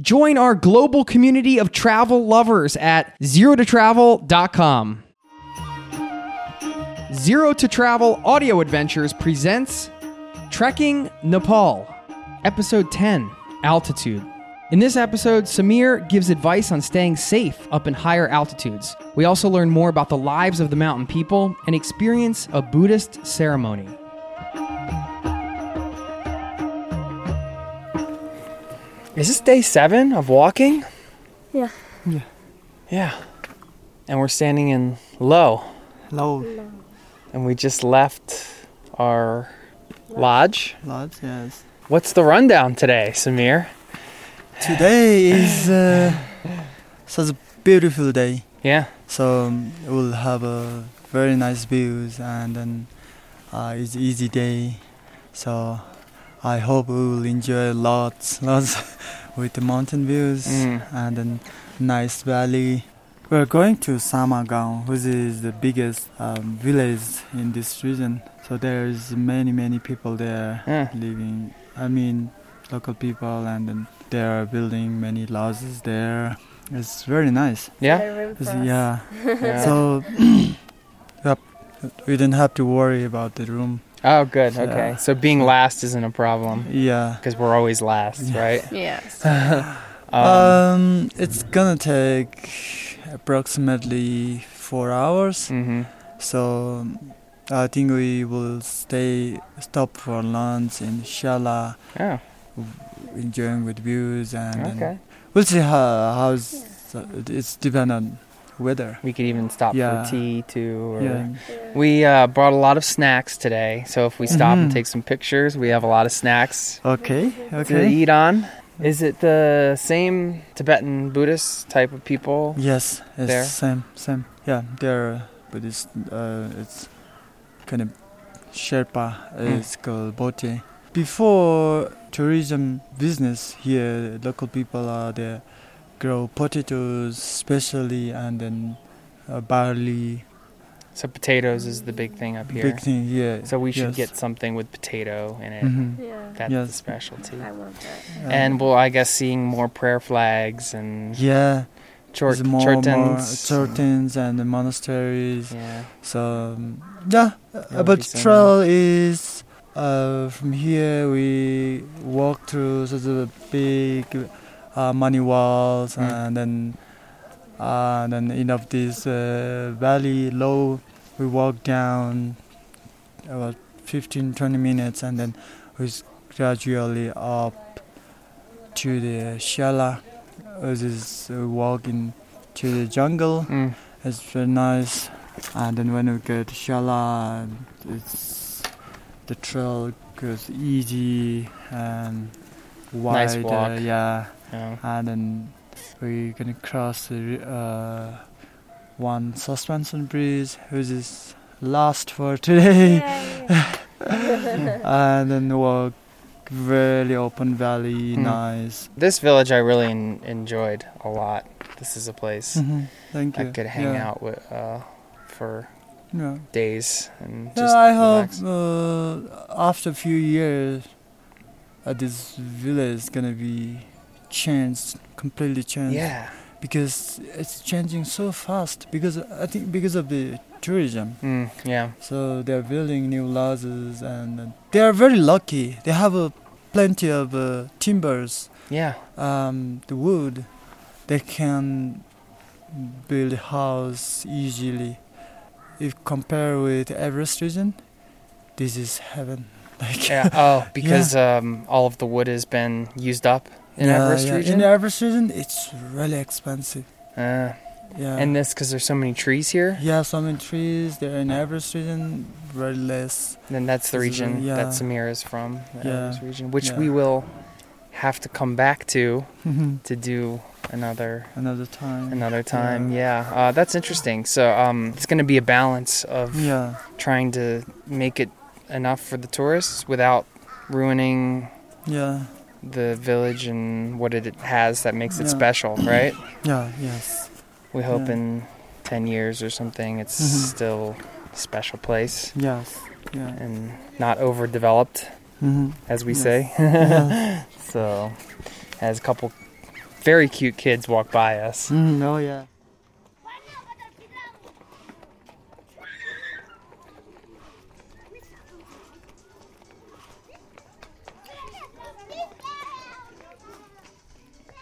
Join our global community of travel lovers at zerototravel.com. Zero to Travel Audio Adventures presents Trekking Nepal, Episode 10 Altitude. In this episode, Samir gives advice on staying safe up in higher altitudes. We also learn more about the lives of the mountain people and experience a Buddhist ceremony. Is this day seven of walking? Yeah. Yeah. Yeah. And we're standing in Lho, Lho and we just left our lodge. lodge, yes. What's the rundown today, Samir? Today is uh, such a beautiful day. Yeah. So um, we'll have a very nice views and then uh, it's easy day. So I hope we will enjoy lots, lots with the mountain views Mm. and then nice valley. We're going to Samagaon, which is the biggest um, village in this region. So there's many, many people there Yeah. living. I mean, local people, and then they are building many houses there. It's very nice. Yeah. It's- yeah. Yeah. So, yep, we didn't have to worry about the room. Oh, good. Yeah. Okay. So being last isn't a problem Yeah. because we're always last, Yeah. right? Yes. Um, Um, it's gonna take approximately four hours. mhm. So I think we will stay, stop for lunch in Shyala, Oh, enjoying with views, and then okay. we'll see how how's it's depend on weather. We could even stop Yeah. for tea too. Or Yeah. We uh, brought a lot of snacks today, so if we stop and Mhm. take some pictures, we have a lot of snacks Okay. to Okay. eat on. Is it the same Tibetan Buddhist type of people? Yes. It's There? same. Same. Yeah. They're but it's uh it's kind of Sherpa. Mm. It's called Bhote. Before tourism business here, local people are there grow potatoes especially and then uh, barley. So potatoes is the big thing up here. Big thing. Yeah. So we should yes. get something with potato in it. Mhm. Yeah. That's the specialty. I want that. Yeah. And we'll, I guess, seeing more prayer flags and yeah, chort- there's more, more chortens. and the monasteries. Yeah. So um, yeah, Yeah, uh, but trail is uh, from here we walk through such a big uh, mani walls Mm. and then uh, then in of this uh, valley Lho we walk down about 15 20 minutes and then we s- gradually up to the Shyala which is uh, walk into the jungle Mm. it's very nice. And then when we get to Shyala, it's the trail goes easy and wide. Nice uh, yeah, Yeah. and then we're gonna cross the uh, one suspension bridge, which is last for today, and then walk really open valley, Hmm. nice. This village I really en- enjoyed a lot. This is a place Mhm. Thank I you. could hang yeah. out with uh, for Yeah. days and Yeah, just I hope uh, after a few years, uh, this village is gonna be changed, completely changed. Yeah. Because it's changing so fast. Because I think because of the tourism, Mm, yeah. so they're building new lodges and they are very lucky. They have uh, plenty of uh, timbers, Yeah. um, the wood. They can build a house easily. If compare with Everest region, this is heaven. Like Yeah. Oh, because um, all of the wood has been used up in Yeah, Everest yeah. region. In Everest region, it's really expensive. uh, Yeah. and this because there's so many trees here. yeah, so many trees. They're in Everest region, very less. Then that's the This is a- region yeah. that Samir is from. The Yeah. Everest region, which Yeah. we will have to come back to to do another Another time. another time. Yeah, uh, that's interesting. So um, it's going to be a balance of Yeah. trying to make it enough for the tourists without ruining Yeah. The village and what it has that makes it Yeah. special, right? Yeah. Yes. We hope Yeah. in 10 years or something it's Mhm. still a special place Yes. Yeah. and not overdeveloped, Mm-hmm. as we Yes. say. Yeah. so, as a couple very cute kids walk by us. Mm, oh yeah.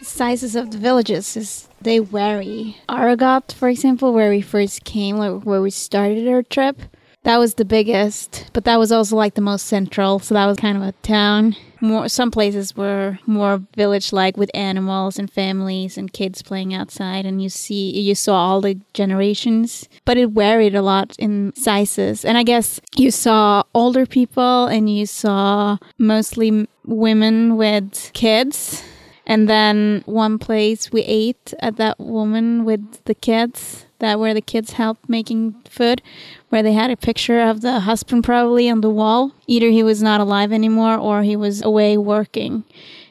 Sizes of the villages is they vary. Arughat, for example, where we first came, where we started our trip, that was the biggest, but that was also like the most central. So that was kind of a town. More some places were more village-like with animals and families and kids playing outside, and you see you saw all the generations. But it varied a lot in sizes, and I guess you saw older people and you saw mostly women with kids and then one place we ate at that woman with the kids, that where the kids helped making food, where they had a picture of the husband probably on the wall. Either he was not alive anymore or he was away working.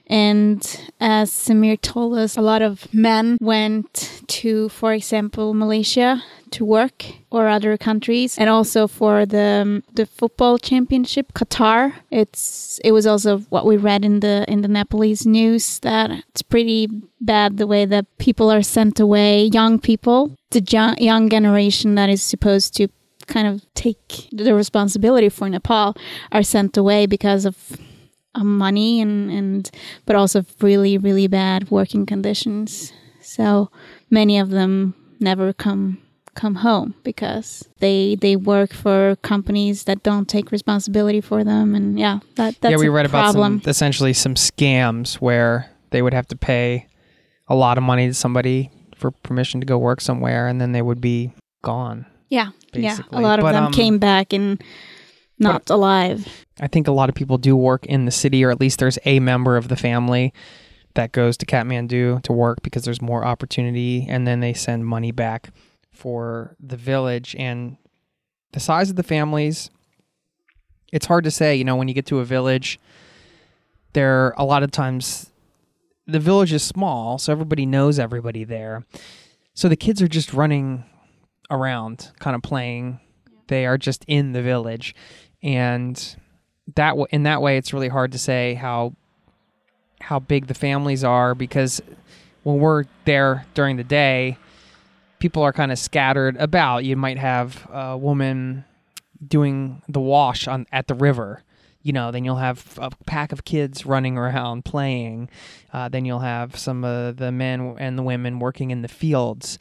And as Samir told us, a lot of men went to, for example, Malaysia to work or other countries, and also for the um, the football championship, Qatar. It's it was also what we read in the in the Nepalese news that it's pretty bad the way that people are sent away, young people, the young, young generation that is supposed to kind of take the responsibility for Nepal are sent away because of money and, and but also really really bad working conditions. So many of them never come come home because they they work for companies that don't take responsibility for them. And yeah that that's yeah we read problem about some essentially some scams where they would have to pay a lot of money to somebody for permission to go work somewhere and then they would be gone yeah yeah a lot of But, them um, came back and not alive I think a lot of people do work in the city, or at least there's a member of the family that goes to Kathmandu to work because there's more opportunity, and then they send money back for the village. And the size of the families, it's hard to say. You know, when you get to a village, there a lot of times the village is small, so everybody knows everybody there. So the kids are just running around, kind of playing. They are just in the village, and that w- in that way, it's really hard to say how how big the families are because when we're there during the day, people are kind of scattered about. You might have a woman doing the wash on at the river. You know, then you'll have a pack of kids running around playing. Uh, then you'll have some of the men and the women working in the fields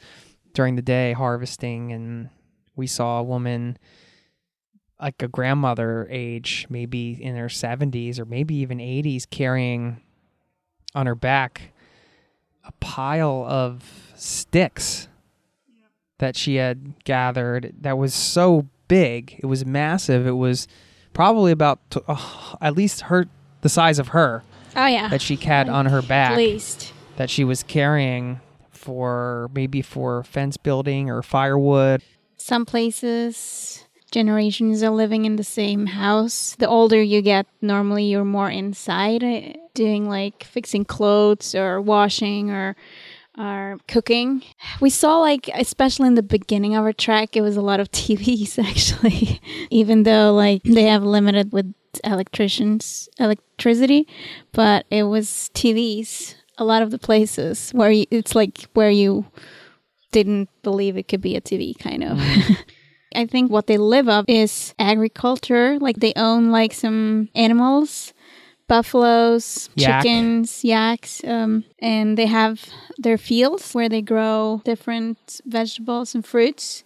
during the day harvesting. And we saw a woman like a grandmother age, maybe in her 70s or maybe even 80s, carrying on her back a pile of sticks that she had gathered that was so big. It was massive. It was probably about uh, at least her the size of her oh yeah that she had on her back. at least that she was carrying for maybe for fence building or firewood. some places generations are living in the same house the older you get normally you're more inside uh, doing like fixing clothes or washing or or cooking. We saw like especially in the beginning of our trek it was a lot of tvs actually. Even though like they have limited with electricians electricity but it was tvs a lot of the places where you, it's like where you didn't believe it could be a tv kind of I think what they live of is agriculture. Like they own like some animals, buffaloes, Yak. chickens, yaks, um, and they have their fields where they grow different vegetables and fruits,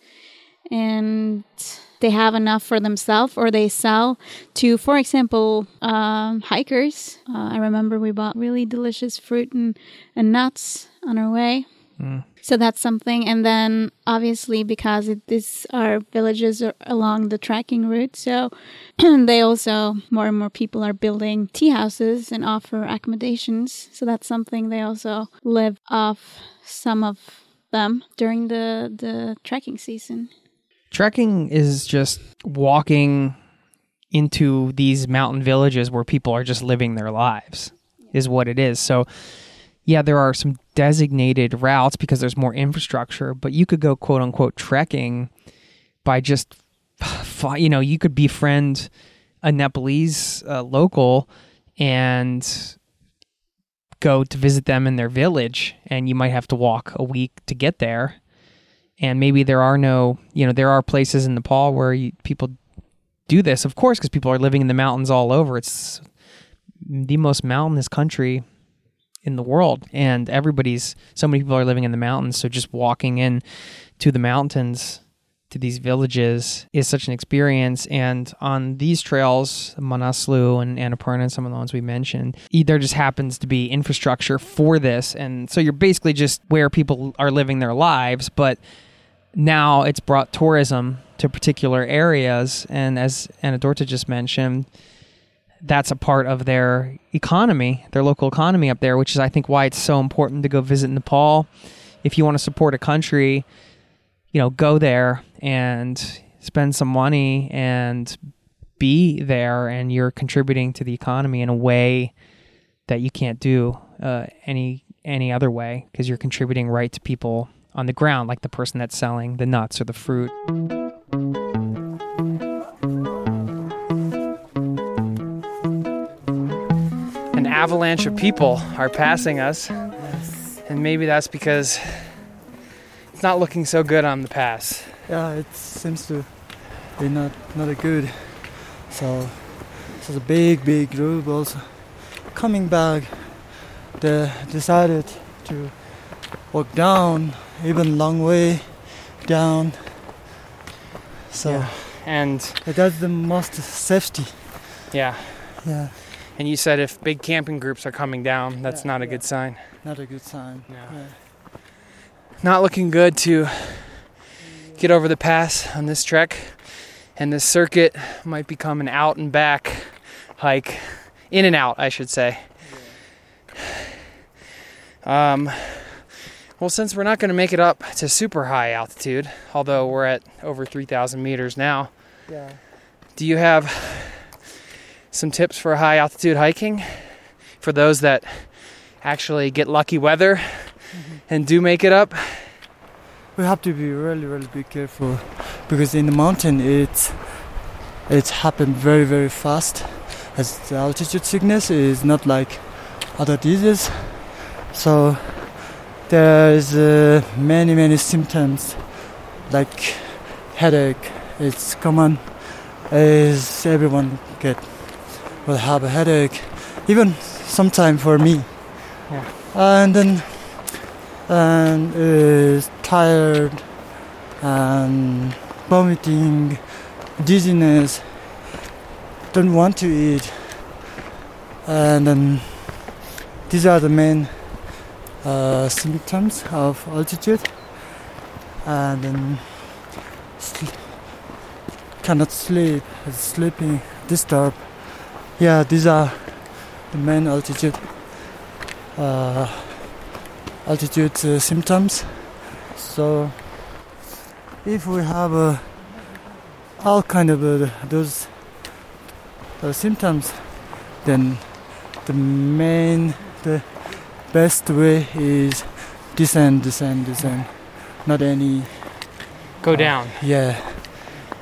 and they have enough for themselves, or they sell to, for example, um, hikers. Uh, I remember we bought really delicious fruit and, and nuts on our way. So that's something. And then obviously because it, these are villages are along the trekking route, so they also more and more people are building tea houses and offer accommodations. So that's something they also live off some of them during the the trekking season. Trekking is just walking into these mountain villages where people are just living their lives, is what it is. So, yeah, there are some designated routes because there's more infrastructure, but you could go quote unquote trekking by just, you know, you could befriend a Nepalese uh, local and go to visit them in their village and you might have to walk a week to get there. And maybe there are no, you know, there are places in Nepal where you, people do this, of course, because people are living in the mountains all over. It's the most mountainous country in the world, and everybody's so many people are living in the mountains. So just walking in to the mountains to these villages is such an experience. And on these trails, Manaslu and Annapurna and some of the ones we mentioned, there just happens to be infrastructure for this. And so you're basically just where people are living their lives, but now it's brought tourism to particular areas. And as Anne Dorthe just mentioned, that's a part of their economy, their local economy up there, which is, I think, why it's so important to go visit Nepal. If you want to support a country, you know, go there and spend some money and be there, and you're contributing to the economy in a way that you can't do uh, any any other way because you're contributing right to people on the ground, like the person that's selling the nuts or the fruit. Avalanche of people are passing us, and maybe that's because it's not looking so good on the pass. Yeah, it seems to be not not a good. So this is a big, big group also coming back. They decided to walk down even long way down. So Yeah. And that's the most safety. yeah, Yeah, and you said if big camping groups are coming down, that's Yeah, not a yeah. good sign. not a good sign. No. Yeah. Not looking good to get over the pass on this trek, and this circuit might become an out and back hike, in and out, I should say. Um, well, since we're not going to make it up to super high altitude, although we're at over 3,000 meters now, Yeah. do you have some tips for high altitude hiking for those that actually get lucky weather and do make it up? we have to be really really be careful because in the mountain it's it's happened very very fast. As the altitude sickness is not like other diseases. So there's uh, many many symptoms like headache. It's common is everyone get will have a headache even sometimes for me Yeah. and then and is tired and vomiting, dizziness, don't want to eat, and then these are the main uh, symptoms of altitude, and then sl- cannot sleep, sleeping disturbed. Yeah, these are the main altitude. Uh, altitude uh, symptoms. So if we have uh, all kind of uh, those uh, symptoms, then the main, the best way is descend, descend, descend. Not any, Go down. yeah.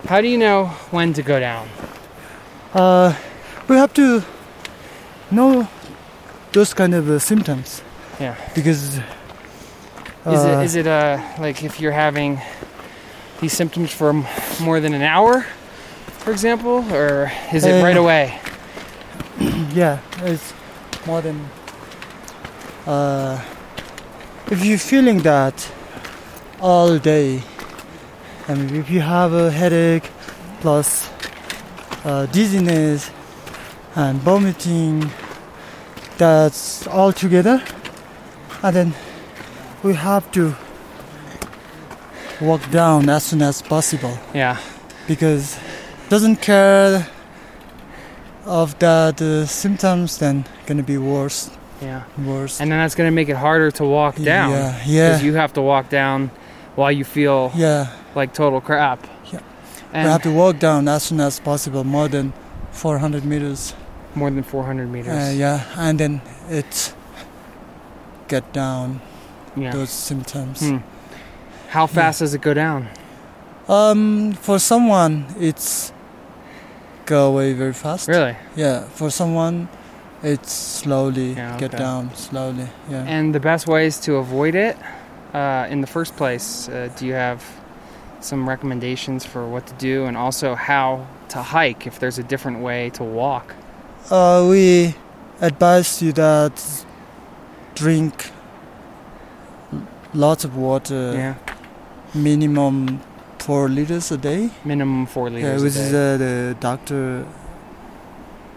How do you know when to go down? Uh, we have to know those kind of uh, symptoms Yeah. because. Is uh, it is it uh like if you're having these symptoms for m- more than an hour, for example, or is it Uh, right away? yeah it's more than uh, if you're feeling that all day I mean if you have a headache plus uh, dizziness and vomiting that's all together and then we have to walk down as soon as possible Yeah. because doesn't care of that uh, symptoms then gonna be worse Yeah. worse And then that's to make it harder to walk down yeah yeah because you have to walk down while you feel yeah like total crap. Yeah. And we have to walk down as soon as possible more than 400 meters more than 400 meters. uh, yeah and then it get down Yeah. those symptoms Hmm. How fast does it go down? um for someone it's go away very fast Really? yeah for someone It's slowly Yeah, get down slowly. Yeah. And the best ways to avoid it uh, in the first place, uh, do you have some recommendations for what to do and also how to hike if there's a different way to walk? Uh, we advise you that drink lots of water, yeah. minimum four liters a day. Minimum four liters. Yeah, which is uh, the doctor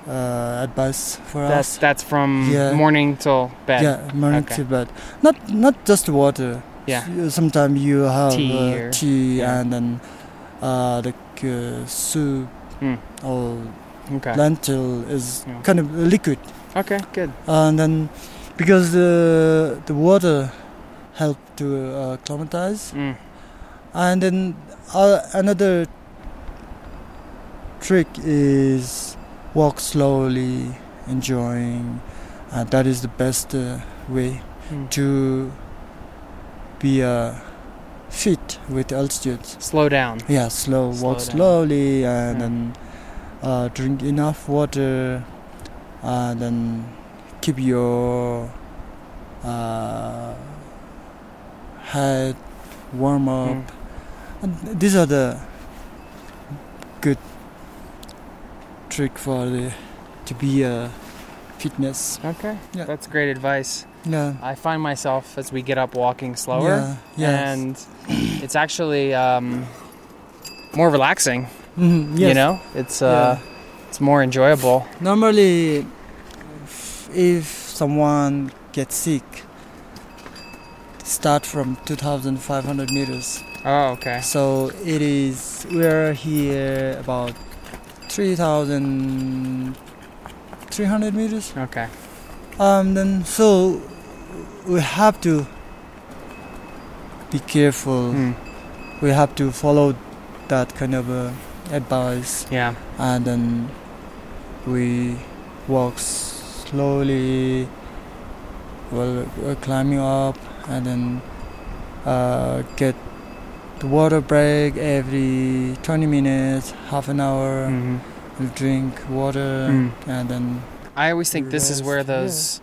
uh, advice for that's us. that's from Yeah. morning till bed. Yeah, morning Okay. to bed. Not not just water. Yeah. Sometimes you have Tea uh, tea yeah. and then uh, the uh, soup Hmm. or Okay. lentil is Yeah. kind of liquid. Okay. Good. and then because the the water help to uh, acclimatize Mm. and then uh, another trick is walk slowly enjoying and that is the best uh, way Mm. to be uh, fit with altitude Slow down. yeah slow, Slow walk down. slowly and Yeah. then uh, drink enough water and then keep your uh, head warm up Mm. and these are the good trick for the to be a fitness Okay. Yeah. That's great advice. yeah I find myself as we get up walking slower, yeah yes. and it's actually um, more relaxing. Mhm, You know, it's uh, it's more enjoyable. Normally, if, if someone gets sick, start from 2,500 meters. Oh, okay. So it is we're here about 3,300 meters. Okay. Um, then so we have to be careful. Mm. We have to follow that kind of uh, advice. Yeah. and then we walk slowly while we're climbing up and then uh, get the water break every 20 minutes half an hour hmm and drink water Mm. and then I always think this is Rest, where yeah. those,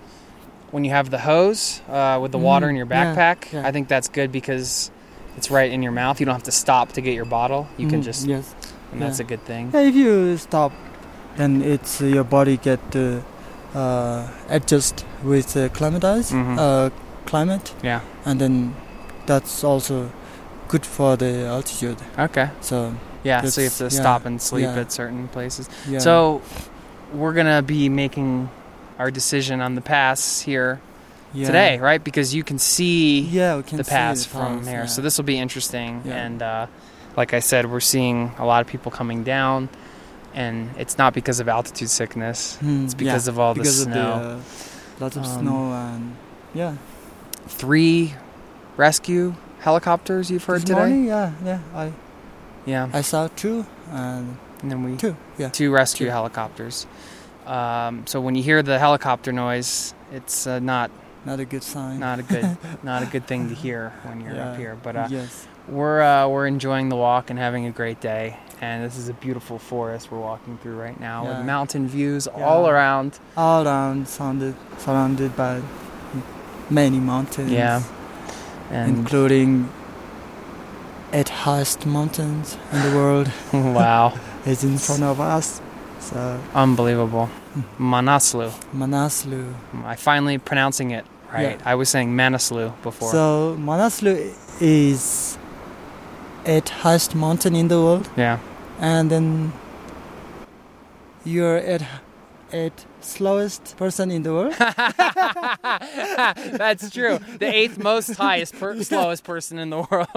when you have the hose uh, with the water Mm, in your backpack, yeah. I think that's good because it's right in your mouth. You don't have to stop to get your bottle. You can Mhm, just, yes and that's a good thing. Yeah, if you stop then it's uh, your body get uh, uh, adjust with uh, climatize Mhm. uh, climate Yeah. and then that's also good for the altitude Okay. so Yeah. So you have to yeah, stop and sleep yeah. at certain places. yeah So we're gonna be making our decision on the pass here yeah. today, right? Because you can see yeah can the pass from here. yeah. So this will be interesting. Yeah. And uh, like I said, we're seeing a lot of people coming down, and it's not because of altitude sickness. Hmm, It's because yeah, of all the because snow. of the uh, lots of Um, snow and yeah Three rescue helicopters you've heard this today. morning yeah yeah I Yeah, I saw two and and then we two yeah two rescue Two. helicopters. Um, so when you hear the helicopter noise, it's uh, not not a good sign not a good not a good thing to hear when you're up here. But uh, yes we're uh, we're enjoying the walk and having a great day. And this is a beautiful forest we're walking through right now Yeah. with mountain views Yeah. all around. all around surrounded surrounded by many mountains Yeah. And including eight highest mountains in the world wow, it's in front of us. So unbelievable. Manaslu. Manaslu. I finally pronouncing it right. I was saying Manaslu before. So Manaslu is eight highest mountain in the world, yeah. and then you're at eight slowest person in the world. That's true. The eighth most highest, per- slowest person in the world.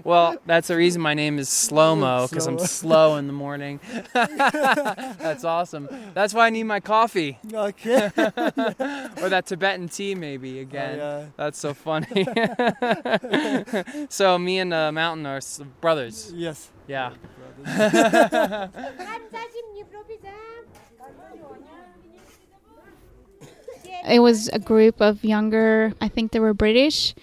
well, that's the reason my name is Slow Mo because I'm Slow. in the morning. that's awesome. That's why I need my coffee okay. or that Tibetan tea, maybe again. Oh, yeah. That's so funny. so me and the mountain are brothers. Yes. Yeah. It was a group of younger, I think they were British,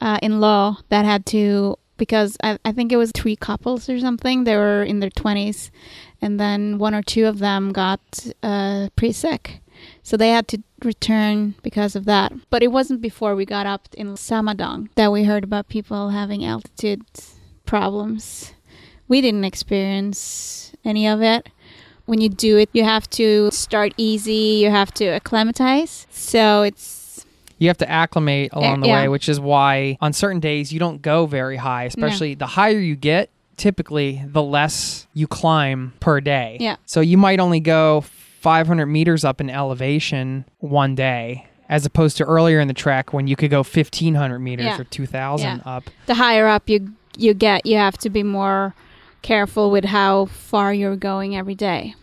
uh, in law that had to because I, I think it was three couples or something. They were in their 20s, and then one or two of them got uh, pretty sick. So they had to return because of that. But it wasn't before we got up in Samadong that we heard about people having altitude problems. We didn't experience any of it. When you do it, you have to start easy, you have to acclimatize. So it's You have to acclimate eh, along the yeah. way, which is why on certain days you don't go very high, especially the higher you get, typically the less you climb per day. Yeah. So you might only go 500 meters up in elevation one day. As opposed to earlier in the trek when you could go 1500 meters Yeah. or 2000 Yeah. up. the higher up you you get, you have to be more careful with how far you're going every day.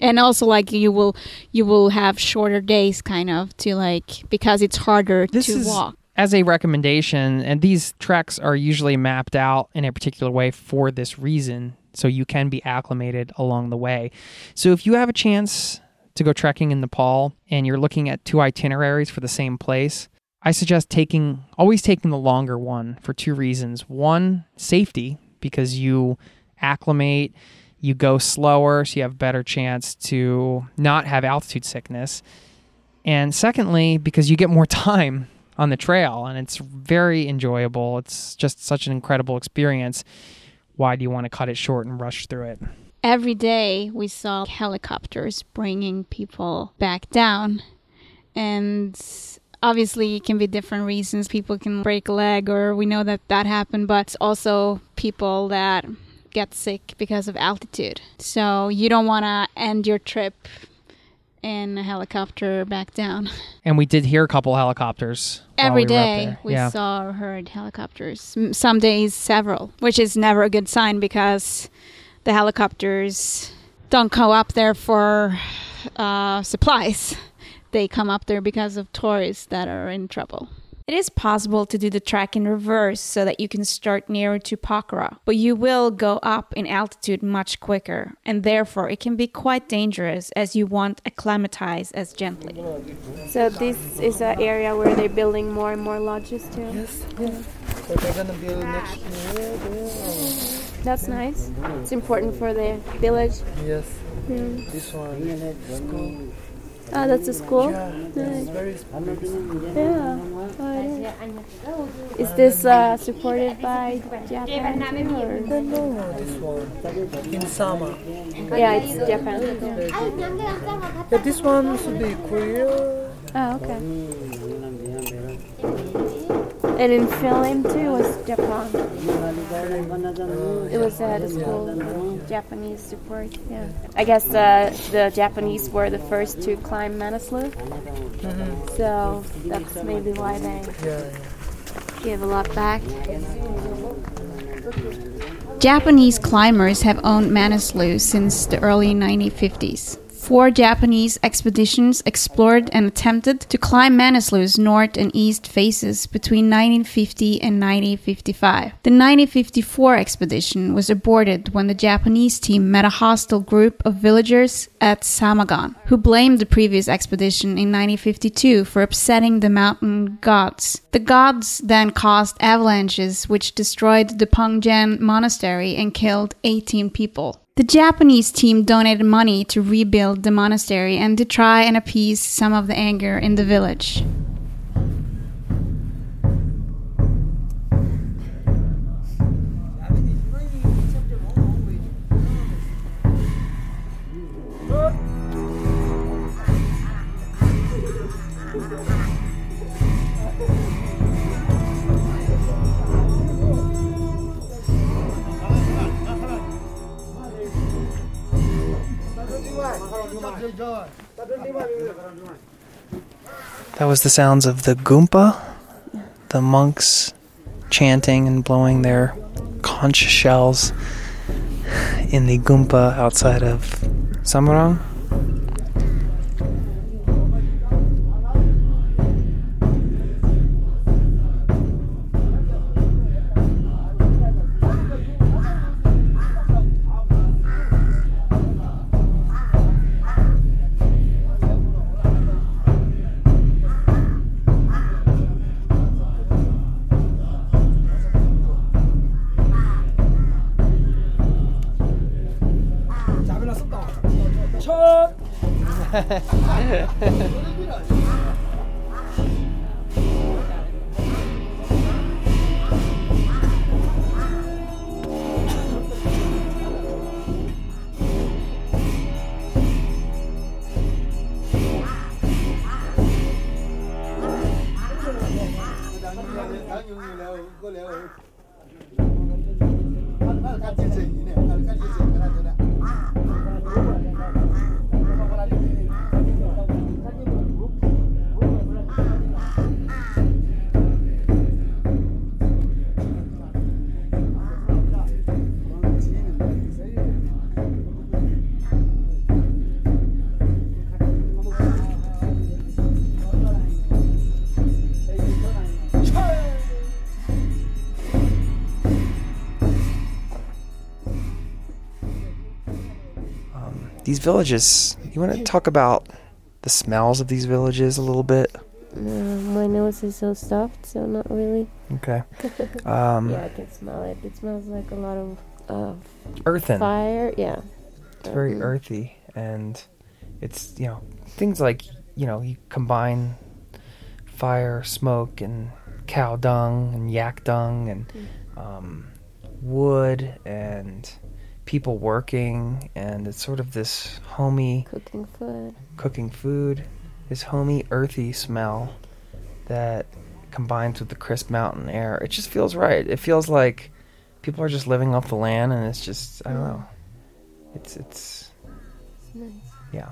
And also like you will you will have shorter days kind of to like because it's harder This to is- walk. as a recommendation, and these treks are usually mapped out in a particular way for this reason, so you can be acclimated along the way. So if you have a chance to go trekking in Nepal and you're looking at two itineraries for the same place, I suggest taking always taking the longer one for two reasons. One, safety, because you acclimate, you go slower, so you have a better chance to not have altitude sickness. And secondly, because you get more time on the trail and it's very enjoyable. It's just such an incredible experience. Why do you want to cut it short and rush through it? Every day we saw helicopters bringing people back down and obviously it can be different reasons people can break a leg or we know that that happened but also people that get sick because of altitude. So you don't want to end your trip in a helicopter back down. And we did hear a couple helicopters every we day we yeah. saw or heard helicopters. Some days several which is never a good sign because the helicopters don't go up there for uh, supplies. They come up there because of tourists that are in trouble It is possible to do the trek in reverse so that you can start nearer to Pokhara, but you will go up in altitude much quicker, and therefore it can be quite dangerous as you won't acclimatize as gently. So this is an area where they're building more and more lodges too. Yes, yes. So they're gonna build next year there. That's nice. It's important for the village. Yes, Mm. this one. School. Oh, that's a school. Yeah, it's Yeah. Oh, it is. Is this uh, supported by Japan or? No, this one. In Sama. Yeah, it's Japan. Yeah, this one should be Korea. Oh, okay. And in Philim too was Japan. It was uh, the school Japanese support. Yeah. I guess uh, the Japanese were the first to climb Manaslu, so that's maybe why they Yeah, yeah. give a lot back. Japanese climbers have owned Manaslu since the early 1950s. Four Japanese expeditions explored and attempted to climb Manaslu's north and east faces between 1950 and 1955. The 1954 expedition was aborted when the Japanese team met a hostile group of villagers at Samagaon, who blamed the previous expedition in 1952 for upsetting the mountain gods. The gods then caused avalanches which destroyed the Pungyen monastery and killed 18 people. The Japanese team donated money to rebuild the monastery and to try and appease some of the anger in the village. That was the sounds of the Goompa, the monks chanting and blowing their conch shells in the Goompa outside of Samarang. 하나 쓴다. 첫. These villages, you want to talk about the smells of these villages a little bit? No, my nose is so stuffed, so not really. Okay. Um, yeah, I can smell it. It smells like a lot of uh, Earthen. fire. Yeah. It's very Mhm. earthy, and it's you know things like you know you combine fire, smoke, and cow dung and yak dung and um, wood and people working, and it's sort of this homey Cooking food. cooking food, this homey earthy smell that combines with the crisp mountain air. It just feels right. It feels like people are just living off the land, and it's just I don't know. It's it's It's nice. yeah.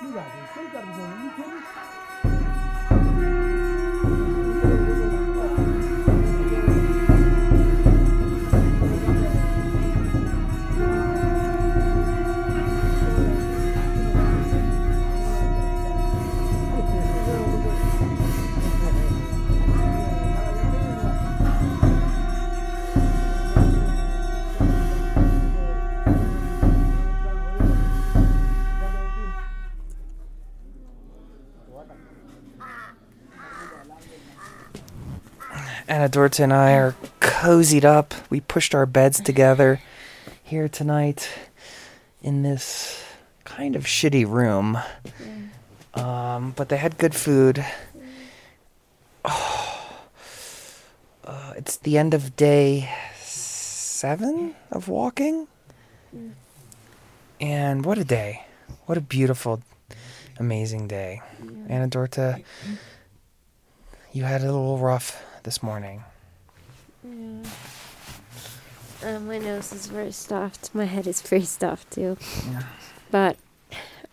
Anne Dorthe and I are cozied up. We pushed our beds together here tonight in this kind of shitty room. Um, but they had good food. Oh, uh, it's the end of day seven of walking. And what a day. What a beautiful, amazing day. Anne Dorthe, you had it a little rough this morning. Yeah. Uh, my nose is very stuffed. My head is very stuffed too. Yeah. But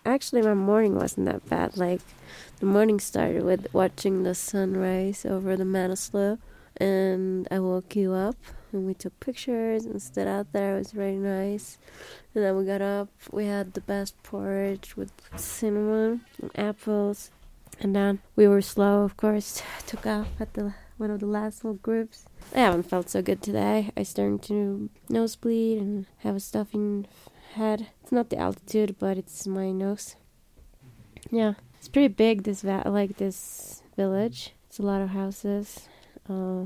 actually, my morning wasn't that bad. Like, the morning started with watching the sunrise over the Manaslu, and I woke you up, and we took pictures and stood out there. It was very nice. And then we got up. We had the best porridge with cinnamon and apples. And then we were slow, of course. Took off at the one of the last little groups. I haven't felt so good today. I started to nosebleed and have a stuffing head. It's not the altitude, but it's my nose. Yeah, it's pretty big. This va- like this village. It's a lot of houses. Uh,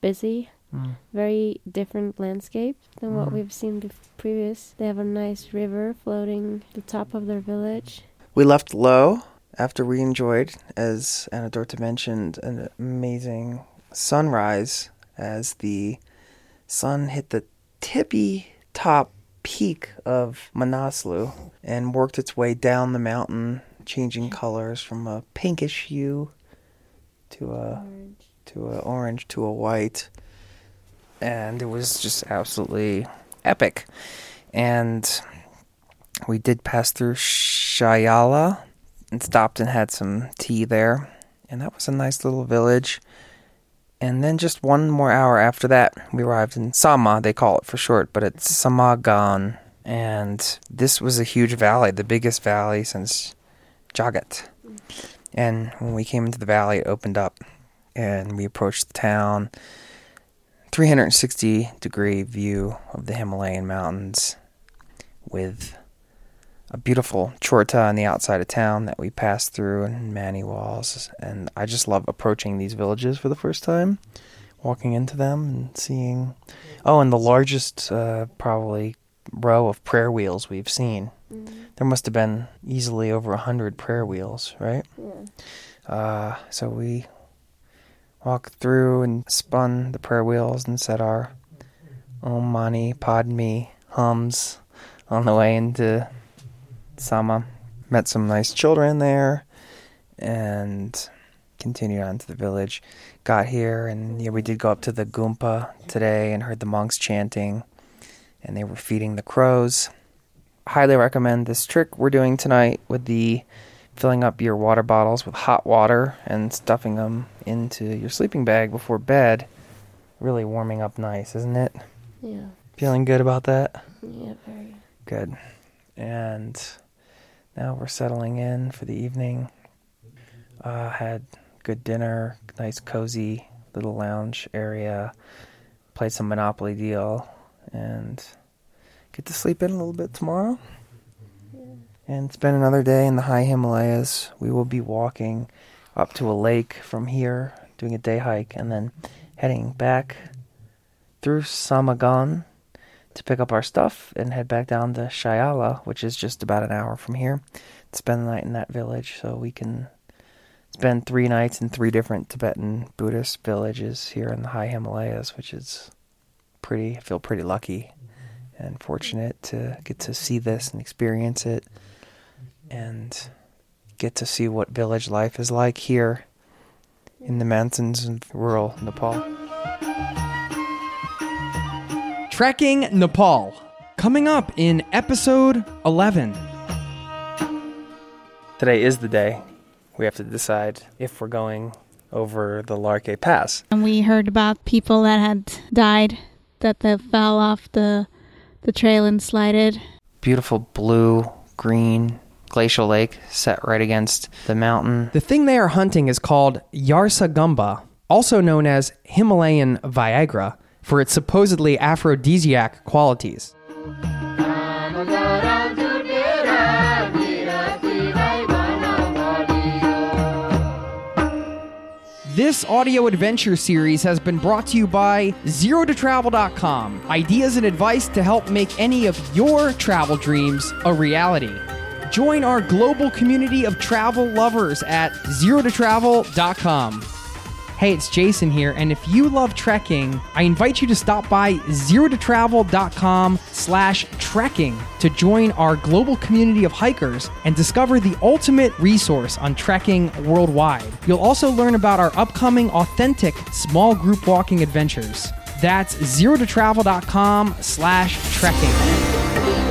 busy. Mm. Very different landscape than what Mm. we've seen bef- previous. They have a nice river floating the top of their village. We left Lho after we enjoyed, as Anne Dorthe mentioned, an amazing sunrise as the sun hit the tippy top peak of Manaslu and worked its way down the mountain, changing colors from a pinkish hue to a to a orange to a white, and it was just absolutely epic. And we did pass through Shyala and stopped and had some tea there, and that was a nice little village. And then just one more hour after that, we arrived in Sama, they call it for short, but it's Samagaon. And this was a huge valley, the biggest valley since Jagat. And when we came into the valley, it opened up, and we approached the town. 360 degree view of the Himalayan mountains with a beautiful chorta on the outside of town that we passed through and mani walls. And I just love approaching these villages for the first time, walking into them and seeing. Oh, and the largest, uh, probably, row of prayer wheels we've seen. There must have been easily over a hundred prayer wheels, right? Yeah. Uh, so we walked through and spun the prayer wheels and said our Om Mani Padme hums on the way into Sama. Met some nice children there and continued on to the village. Got here and yeah, we did go up to the Gumpa today and heard the monks chanting and they were feeding the crows. Highly recommend this trick we're doing tonight with the filling up your water bottles with hot water and stuffing them into your sleeping bag before bed. Really warming up nice, isn't it? Yeah. Feeling good about that? Yeah. Very. Good. And now we're settling in for the evening. Uh, had good dinner, nice cozy little lounge area. Played some Monopoly deal, and get to sleep in a little bit tomorrow. And spend another day in the high Himalayas. We will be walking up to a lake from here, doing a day hike, and then heading back through Samagaon to pick up our stuff and head back down to Shyala, which is just about an hour from here, spend the night in that village so we can spend three nights in three different Tibetan Buddhist villages here in the high Himalayas, which is pretty, I feel pretty lucky and fortunate to get to see this and experience it and get to see what village life is like here in the mountains of rural Nepal. Trekking Nepal. Coming up in episode 11. Today is the day we have to decide if we're going over the Larke Pass. And we heard about people that had died, that they fell off the the trail and slided. Beautiful blue, green glacial lake set right against the mountain. The thing they are hunting is called Yarsa gumba, also known as Himalayan Viagra, for its supposedly aphrodisiac qualities. This audio adventure series has been brought to you by ZeroToTravel.com. Ideas and advice to help make any of your travel dreams a reality. Join our global community of travel lovers at ZeroToTravel.com. Hey, it's Jason here, and if you love trekking, I invite you to stop by zerototravel.com slash trekking to join our global community of hikers and discover the ultimate resource on trekking worldwide. You'll also learn about our upcoming authentic small group walking adventures. That's zerototravel.com slash trekking.